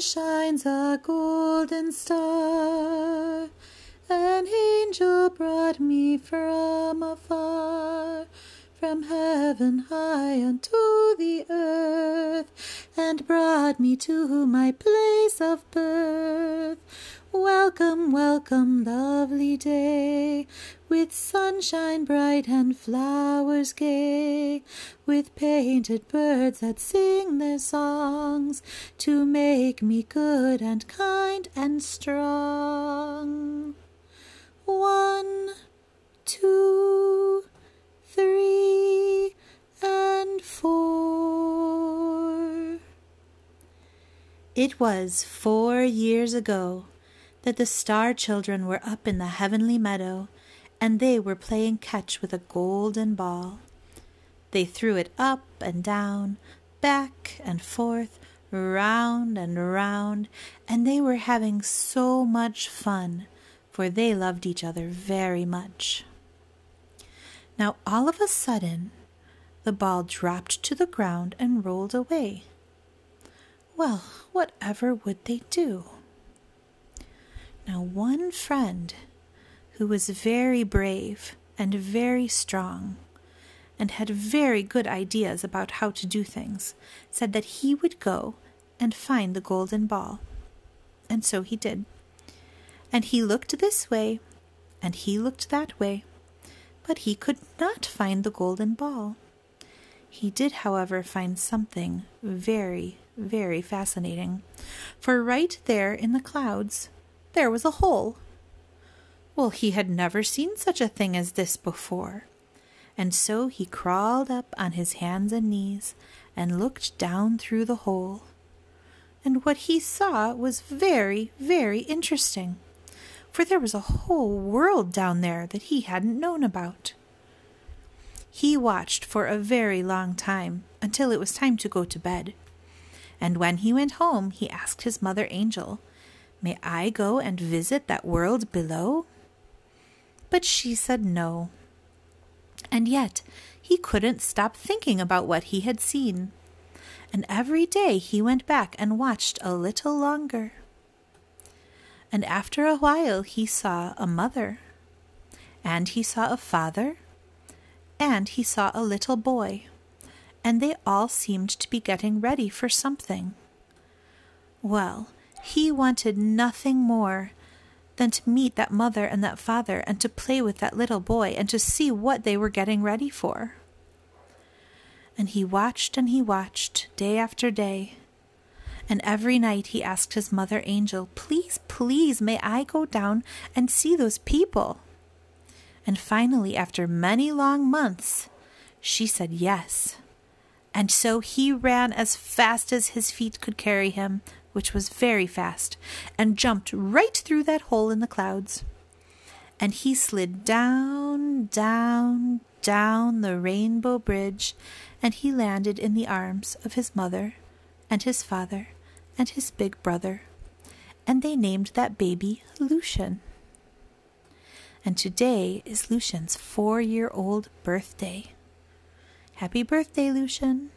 shines a golden star. An angel brought me from afar, from heaven high unto the earth, and brought me to my place of birth. Welcome, welcome, lovely day, with sunshine bright and flowers gay, with painted birds that sing their songs to make me good and kind and strong. One, two, three, and four. It was four years ago that the star children were up in the heavenly meadow, and they were playing catch with a golden ball. They threw it up and down, back and forth, round and round, and they were having so much fun, for they loved each other very much. Now, all of a sudden, the ball dropped to the ground and rolled away. Well, whatever would they do? Now, one friend who was very brave and very strong and had very good ideas about how to do things said that he would go and find the golden ball. And so he did. And he looked this way and he looked that way, but he could not find the golden ball. He did, however, find something very, very fascinating, for right there in the clouds there was a hole. Well, he had never seen such a thing as this before, and so he crawled up on his hands and knees and looked down through the hole. And what he saw was very, very interesting, for there was a whole world down there that he hadn't known about. He watched for a very long time until it was time to go to bed. And when he went home, he asked his mother angel May I go and visit that world below? But she said no. And yet he couldn't stop thinking about what he had seen. And every day he went back and watched a little longer. And after a while he saw a mother, and he saw a father, and he saw a little boy, and they all seemed to be getting ready for something. Well, he wanted nothing more than to meet that mother and that father and to play with that little boy and to see what they were getting ready for. And he watched and he watched day after day. And every night he asked his mother angel, Please, please, may I go down and see those people? And finally, after many long months, she said yes. And so he ran as fast as his feet could carry him which was very fast, and jumped right through that hole in the clouds. And he slid down, down, down the rainbow bridge, and he landed in the arms of his mother and his father and his big brother, and they named that baby Lucian. And today is Lucian's four year old birthday. Happy birthday, Lucian!